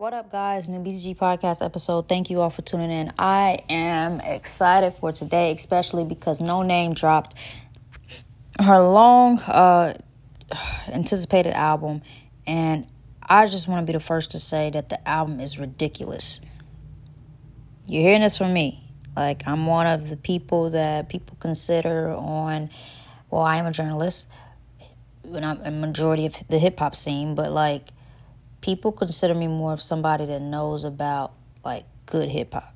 What up, guys? New BCG podcast episode. Thank you all for tuning in. I am excited for today, especially because Noname dropped her long uh, anticipated album, and I just want to be the first to say that the album is ridiculous. You're hearing this from me. Like, I'm one of the people that people consider on, well, I am a journalist, and I'm a majority of the hip hop scene, but like, people consider me more of somebody that knows about like good hip hop.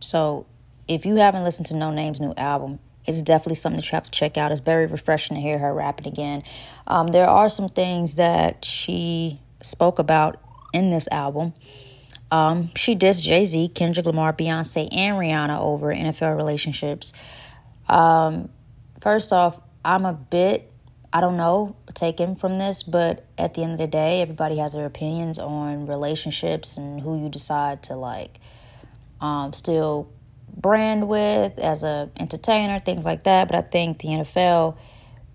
So if you haven't listened to Noname's new album, it's definitely something that you have to check out. It's very refreshing to hear her rapping again. Um, there are some things that she spoke about in this album. Um, she dissed Jay Z, Kendrick Lamar, Beyonce, and Rihanna over NFL relationships. Um, first off, I'm a bit I don't know, taken from this, but at the end of the day, everybody has their opinions on relationships and who you decide to like um, still brand with as a entertainer, things like that. But I think the NFL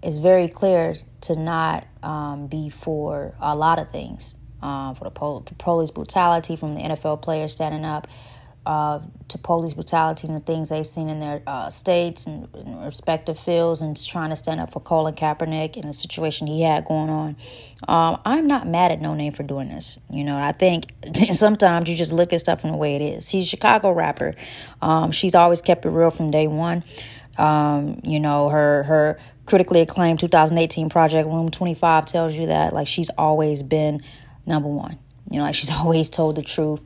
is very clear to not um, be for a lot of things. Um, for the pol- police brutality from the NFL players standing up uh, to police brutality and the things they've seen in their uh, states and, respective fields and trying to stand up for Colin Kaepernick and the situation he had going on. Um, I'm not mad at Noname for doing this. You know, I think sometimes you just look at stuff in the way it is. She's a Chicago rapper. Um, she's always kept it real from day one. Um, you know, her her critically acclaimed 2018 project Room 25 tells you that like she's always been number one. You know, like she's always told the truth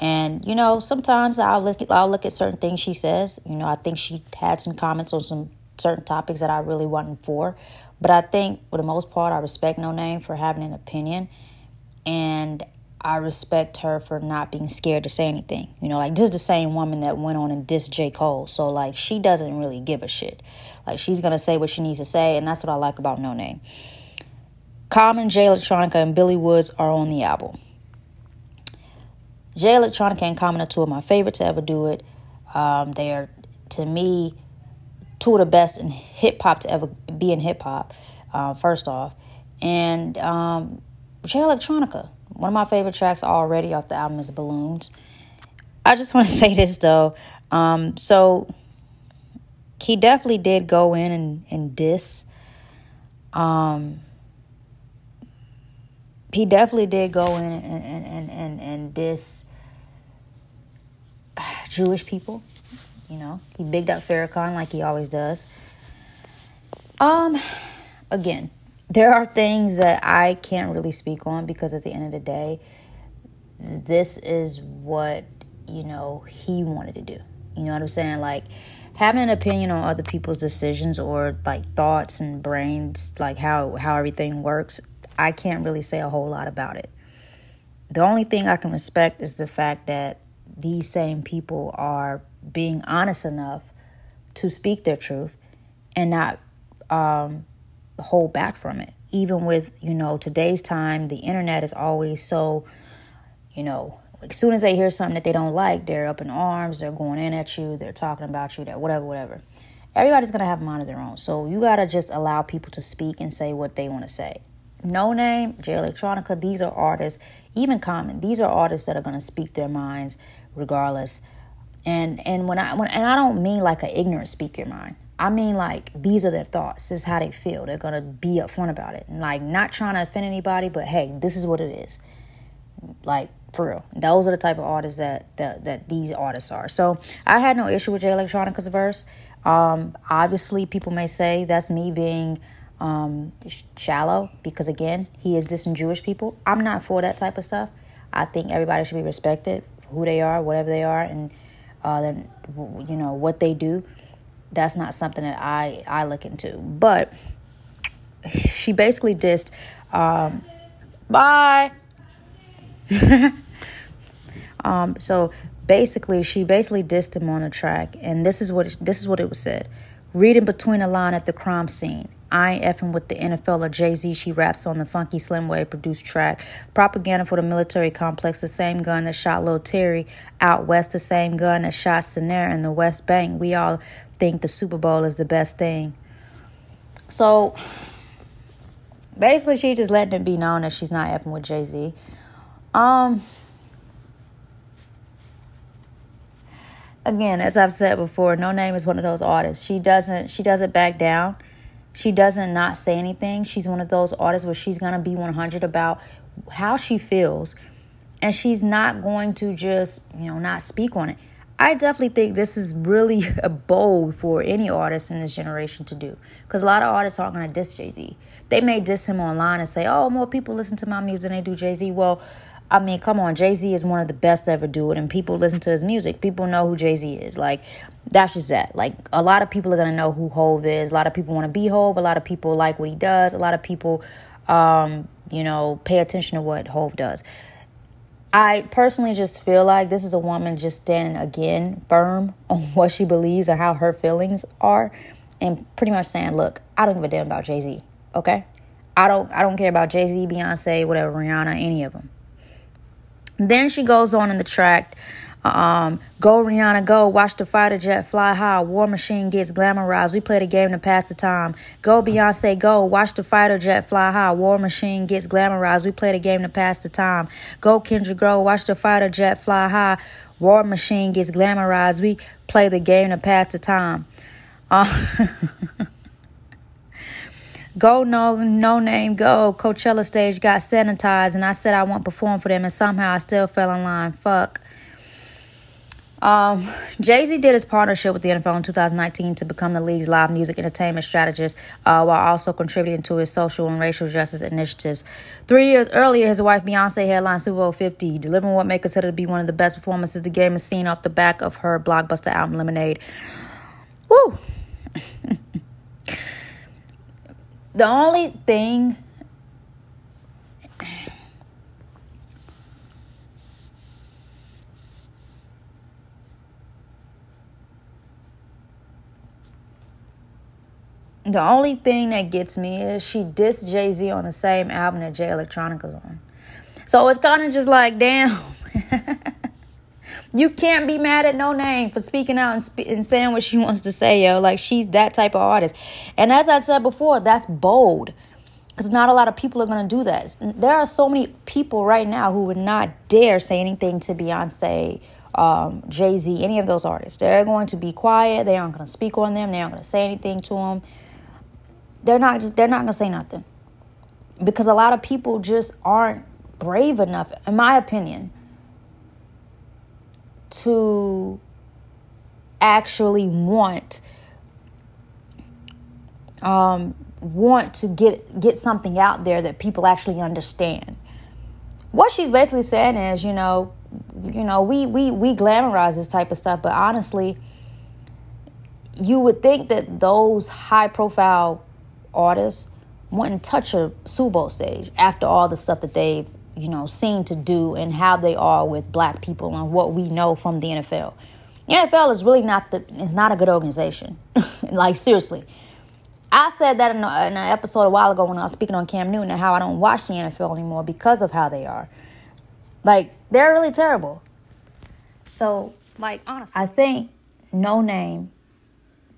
and you know, sometimes I'll look I'll look at certain things she says. You know, I think she had some comments on some certain topics that I really wasn't for. But I think for the most part I respect Noname for having an opinion and I respect her for not being scared to say anything. You know, like this is the same woman that went on and dissed J. Cole. So like she doesn't really give a shit. Like she's gonna say what she needs to say, and that's what I like about Noname. Common, Jay Electronica, and Billy Woods are on the album. Jay Electronica and Common are two of my favorites to ever do it. Um, they are, to me, two of the best in hip hop to ever be in hip hop, uh, first off. And um, Jay Electronica, one of my favorite tracks already off the album is Balloons. I just want to say this though. Um, so he definitely did go in and, and diss. Um, he definitely did go in and, and, and, and, and diss Jewish people. You know, he bigged up Farrakhan like he always does. Um, again, there are things that I can't really speak on because at the end of the day, this is what you know he wanted to do. You know what I'm saying? Like having an opinion on other people's decisions or like thoughts and brains, like how how everything works. I can't really say a whole lot about it. The only thing I can respect is the fact that these same people are being honest enough to speak their truth and not um, hold back from it. Even with, you know, today's time, the internet is always so, you know, as soon as they hear something that they don't like, they're up in arms, they're going in at you, they're talking about you, that whatever, whatever. Everybody's gonna have a mind of their own. So you gotta just allow people to speak and say what they want to say. Noname, Jay Electronica, these are artists, even Common, these are artists that are gonna speak their minds regardless. And and when I when and I don't mean like an ignorant speak your mind. I mean like these are their thoughts. This is how they feel. They're gonna be upfront about it. And like not trying to offend anybody, but hey, this is what it is. Like for real. Those are the type of artists that that, that these artists are. So I had no issue with Jay Electronica's verse. Um, obviously, people may say that's me being um, shallow because again, he is dissing Jewish people. I'm not for that type of stuff. I think everybody should be respected who they are, whatever they are, and uh, then you know what they do. That's not something that I I look into. But she basically dissed. Um, bye. um, so basically, she basically dissed him on the track, and this is what this is what it was said. Reading between the line at the crime scene. I ain't effing with the NFL or Jay Z. She raps on the Funky Slim Way produced track. Propaganda for the military complex. The same gun that shot Lil Terry out west. The same gun that shot Sanair in the West Bank. We all think the Super Bowl is the best thing. So basically, she just letting it be known that she's not effing with Jay Z. Um again, as I've said before, Noname is one of those artists. She doesn't she doesn't back down. She doesn't not say anything. She's one of those artists where she's gonna be 100 about how she feels, and she's not going to just you know not speak on it. I definitely think this is really a bold for any artist in this generation to do because a lot of artists aren't going to diss Jay Z. They may diss him online and say, "Oh, more people listen to my music than they do Jay Z." Well, I mean, come on, Jay Z is one of the best to ever do it, and people listen to his music. People know who Jay Z is. Like, that's just that. Like, a lot of people are gonna know who Hove is. A lot of people want to be Hove. A lot of people like what he does. A lot of people, um, you know, pay attention to what Hove does. I personally just feel like this is a woman just standing again firm on what she believes and how her feelings are, and pretty much saying, "Look, I don't give a damn about Jay Z. Okay, I don't. I don't care about Jay Z, Beyonce, whatever, Rihanna, any of them." Then she goes on in the track. Um, go Rihanna, go watch the fighter jet fly high. War machine gets glamorized. We play the game to pass the time. Go Beyonce, go watch the fighter jet fly high. War machine gets glamorized. We play the game to pass the time. Go Kendra, go watch the fighter jet fly high. War machine gets glamorized. We play the game to pass the time. Uh, Go no Noname go. Coachella stage got sanitized, and I said I won't perform for them, and somehow I still fell in line. Fuck. Um, Jay Z did his partnership with the NFL in 2019 to become the league's live music entertainment strategist, uh, while also contributing to his social and racial justice initiatives. Three years earlier, his wife Beyonce headlined Super Bowl 50, delivering what may consider to be one of the best performances the game has seen off the back of her blockbuster album Lemonade. Woo! the only thing the only thing that gets me is she dissed Jay Z on the same album that Jay Electronica's on. So it's kind of just like, damn. you can't be mad at Noname for speaking out and, spe- and saying what she wants to say, yo. Like she's that type of artist. And as I said before, that's bold. Because not a lot of people are going to do that. There are so many people right now who would not dare say anything to Beyonce, um, Jay Z, any of those artists. They're going to be quiet. They aren't going to speak on them. They aren't going to say anything to them. They're not just. They're not going to say nothing because a lot of people just aren't brave enough, in my opinion, to actually want um, want to get get something out there that people actually understand. What she's basically saying is, you know, you know, we we we glamorize this type of stuff, but honestly, you would think that those high profile artists wouldn't touch a Super Bowl stage after all the stuff that they've you know, seen to do and how they are with black people and what we know from the NFL. The NFL is really not the is not a good organization. like seriously. I said that in, a, in, an episode a while ago when I was speaking on Cam Newton and how I don't watch the NFL anymore because of how they are. Like they're really terrible. So, like honestly, I think Noname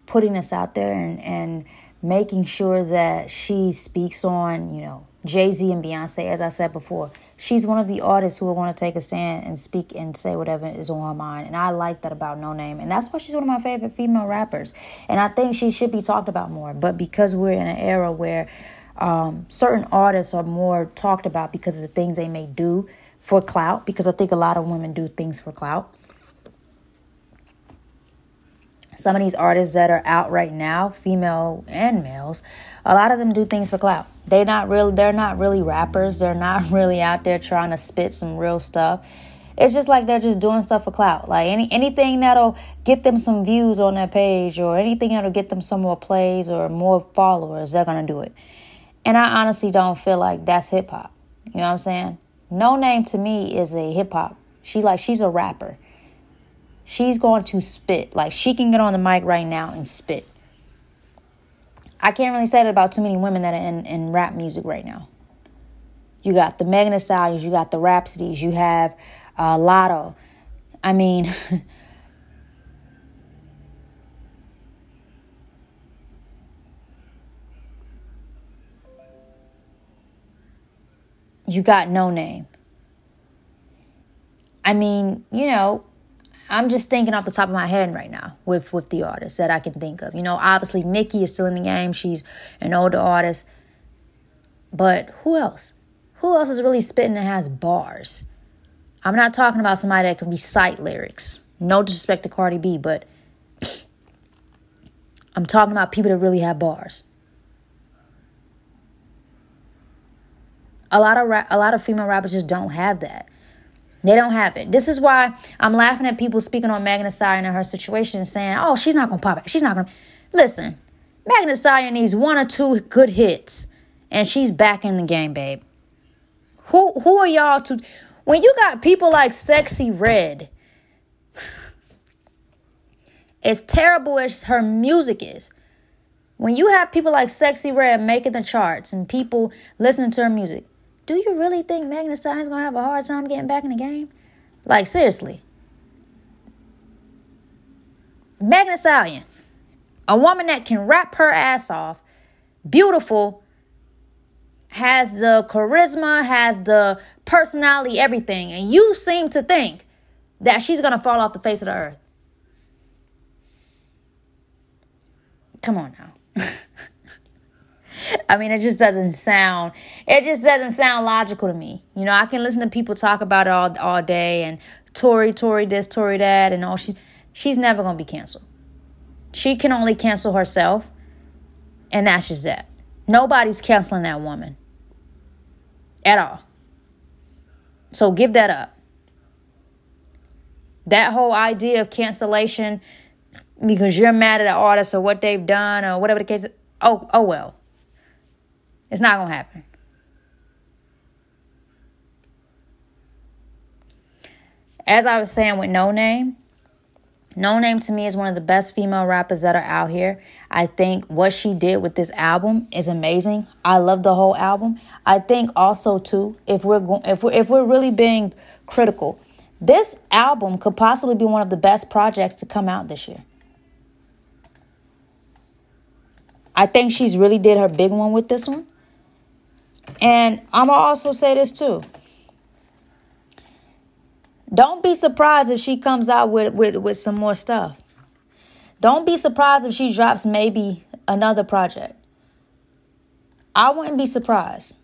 putting this out there and and making sure that she speaks on, you know, Jay-Z and Beyonce as I said before she's one of the artists who are going to take a stand and speak and say whatever is on her mind. And I like that about Noname. And that's why she's one of my favorite female rappers. And I think she should be talked about more. But because we're in an era where um, certain artists are more talked about because of the things they may do for clout, because I think a lot of women do things for clout. Some of these artists that are out right now, female and males, a lot of them do things for clout. They not really they're not really rappers. They're not really out there trying to spit some real stuff. It's just like they're just doing stuff for clout. Like any anything that'll get them some views on their page or anything that'll get them some more plays or more followers, they're gonna do it. And I honestly don't feel like that's hip hop. You know what I'm saying? Noname to me is a hip hop. She like she's a rapper. She's going to spit. Like she can get on the mic right now and spit. I can't really say that about too many women that are in, in rap music right now. You got the Megan Thee Stallions, you got the Rapsodys, you have uh, Latto. I mean, you got Noname. I mean, you know, I'm just thinking off the top of my head right now with with the artists that I can think of. You know, obviously Nicki is still in the game. She's an older artist. But who else? Who else is really spitting and has bars? I'm not talking about somebody that can recite lyrics. No disrespect to Cardi B, but I'm talking about people that really have bars. A lot of ra- a lot of female rappers just don't have that. They don't have it. This is why I'm laughing at people speaking on Megan Thee and her situation and saying, "Oh, she's not gonna pop it. She's not gonna." Listen, Megan Thee needs one or two good hits, and she's back in the game, babe. Who who are y'all to? When you got people like Sexyy Red, as terrible as her music is, when you have people like Sexyy Red making the charts and people listening to her music, do you really think Thee Stallion's gonna have a hard time getting back in the game? Like seriously. Thee Stallion, a woman that can rap her ass off, beautiful, has the charisma, has the personality, everything, and you seem to think that she's gonna fall off the face of the earth. Come on now. I mean, it just doesn't sound. It just doesn't sound logical to me. You know, I can listen to people talk about it all all day and Tory, Tory this, Tory that, and all. She's she's never gonna be canceled. She can only cancel herself, and that's just that. Nobody's canceling that woman at all. So give that up. That whole idea of cancellation because you're mad at an artist or what they've done or whatever the case. Oh, oh well. It's not going to happen. As I was saying with Noname, No Name to me is one of the best female rappers that are out here. I think what she did with this album is amazing. I love the whole album. I think also too, if we're go- if we're if we're really being critical, this album could possibly be one of the best projects to come out this year. I think she's really did her big one with this one. And I'm going to also say this too. Don't be surprised if she comes out with, with, with some more stuff. Don't be surprised if she drops maybe another project. I wouldn't be surprised.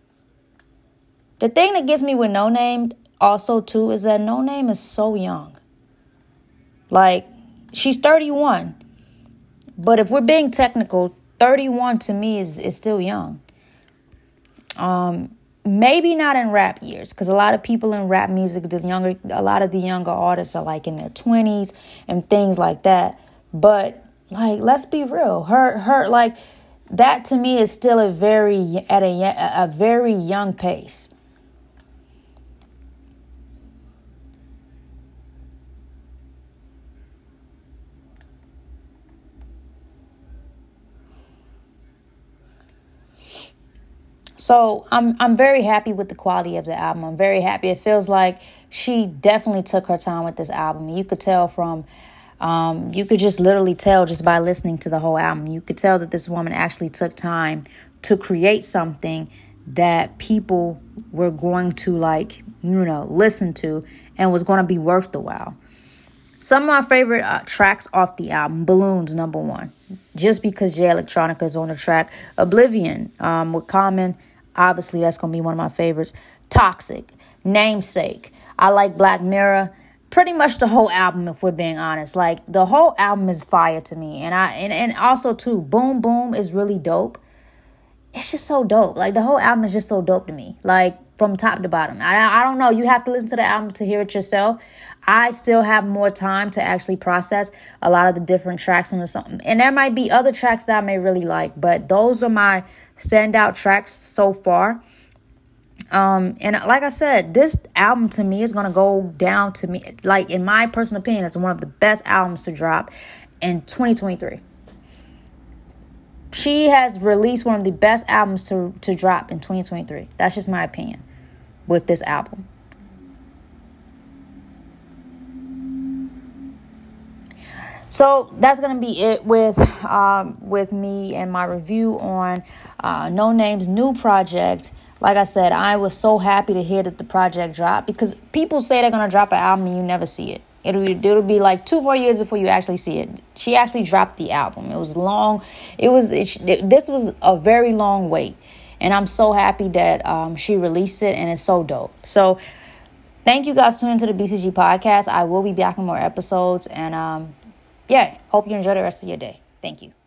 The thing that gets me with Noname also too is that Noname is so young. Like she's 31. But if we're being technical, 31 to me is, is still young. Um, maybe not in rap years, because a lot of people in rap music, the younger, a lot of the younger artists are like in their twenties and things like that. But like, let's be real, her, her, like that to me is still a very at a a very young pace. So I'm I'm very happy with the quality of the album. I'm very happy. It feels like she definitely took her time with this album. You could tell from um, you could just literally tell just by listening to the whole album. You could tell that this woman actually took time to create something that people were going to like, you know, listen to and was going to be worth the while. Some of my favorite uh, tracks off the album, Balloons, number one, just because Jay Electronica is on the track. Oblivion um, with Common Obviously, that's going to be one of my favorites. Toxic, Namesake. I like Black Mirror. Pretty much the whole album, if we're being honest. Like the whole album is fire to me. And I and, and also too, Boom Boom is really dope. It's just so dope. Like the whole album is just so dope to me. Like from top to bottom. I, I don't know. You have to listen to the album to hear it yourself. I still have more time to actually process a lot of the different tracks on the song. And there might be other tracks that I may really like, but those are my standout tracks so far. Um, and like I said, this album to me is gonna go down to me, like in my personal opinion, it's one of the best albums to drop in 2023. She has released one of the best albums to, to drop in 2023. That's just my opinion with this album. So that's gonna be it with um, with me and my review on uh, Noname's new project, like I said, I was so happy to hear that the project dropped because people say they're gonna drop an album and you never see it. It'll be, it'll be like two more years before you actually see it. She actually dropped the album. It was long. It was it, this was a very long wait, and I'm so happy that um, she released it and it's so dope. So thank you guys tuning into the BCG podcast. I will be back in more episodes, and um, yeah, hope you enjoy the rest of your day. Thank you.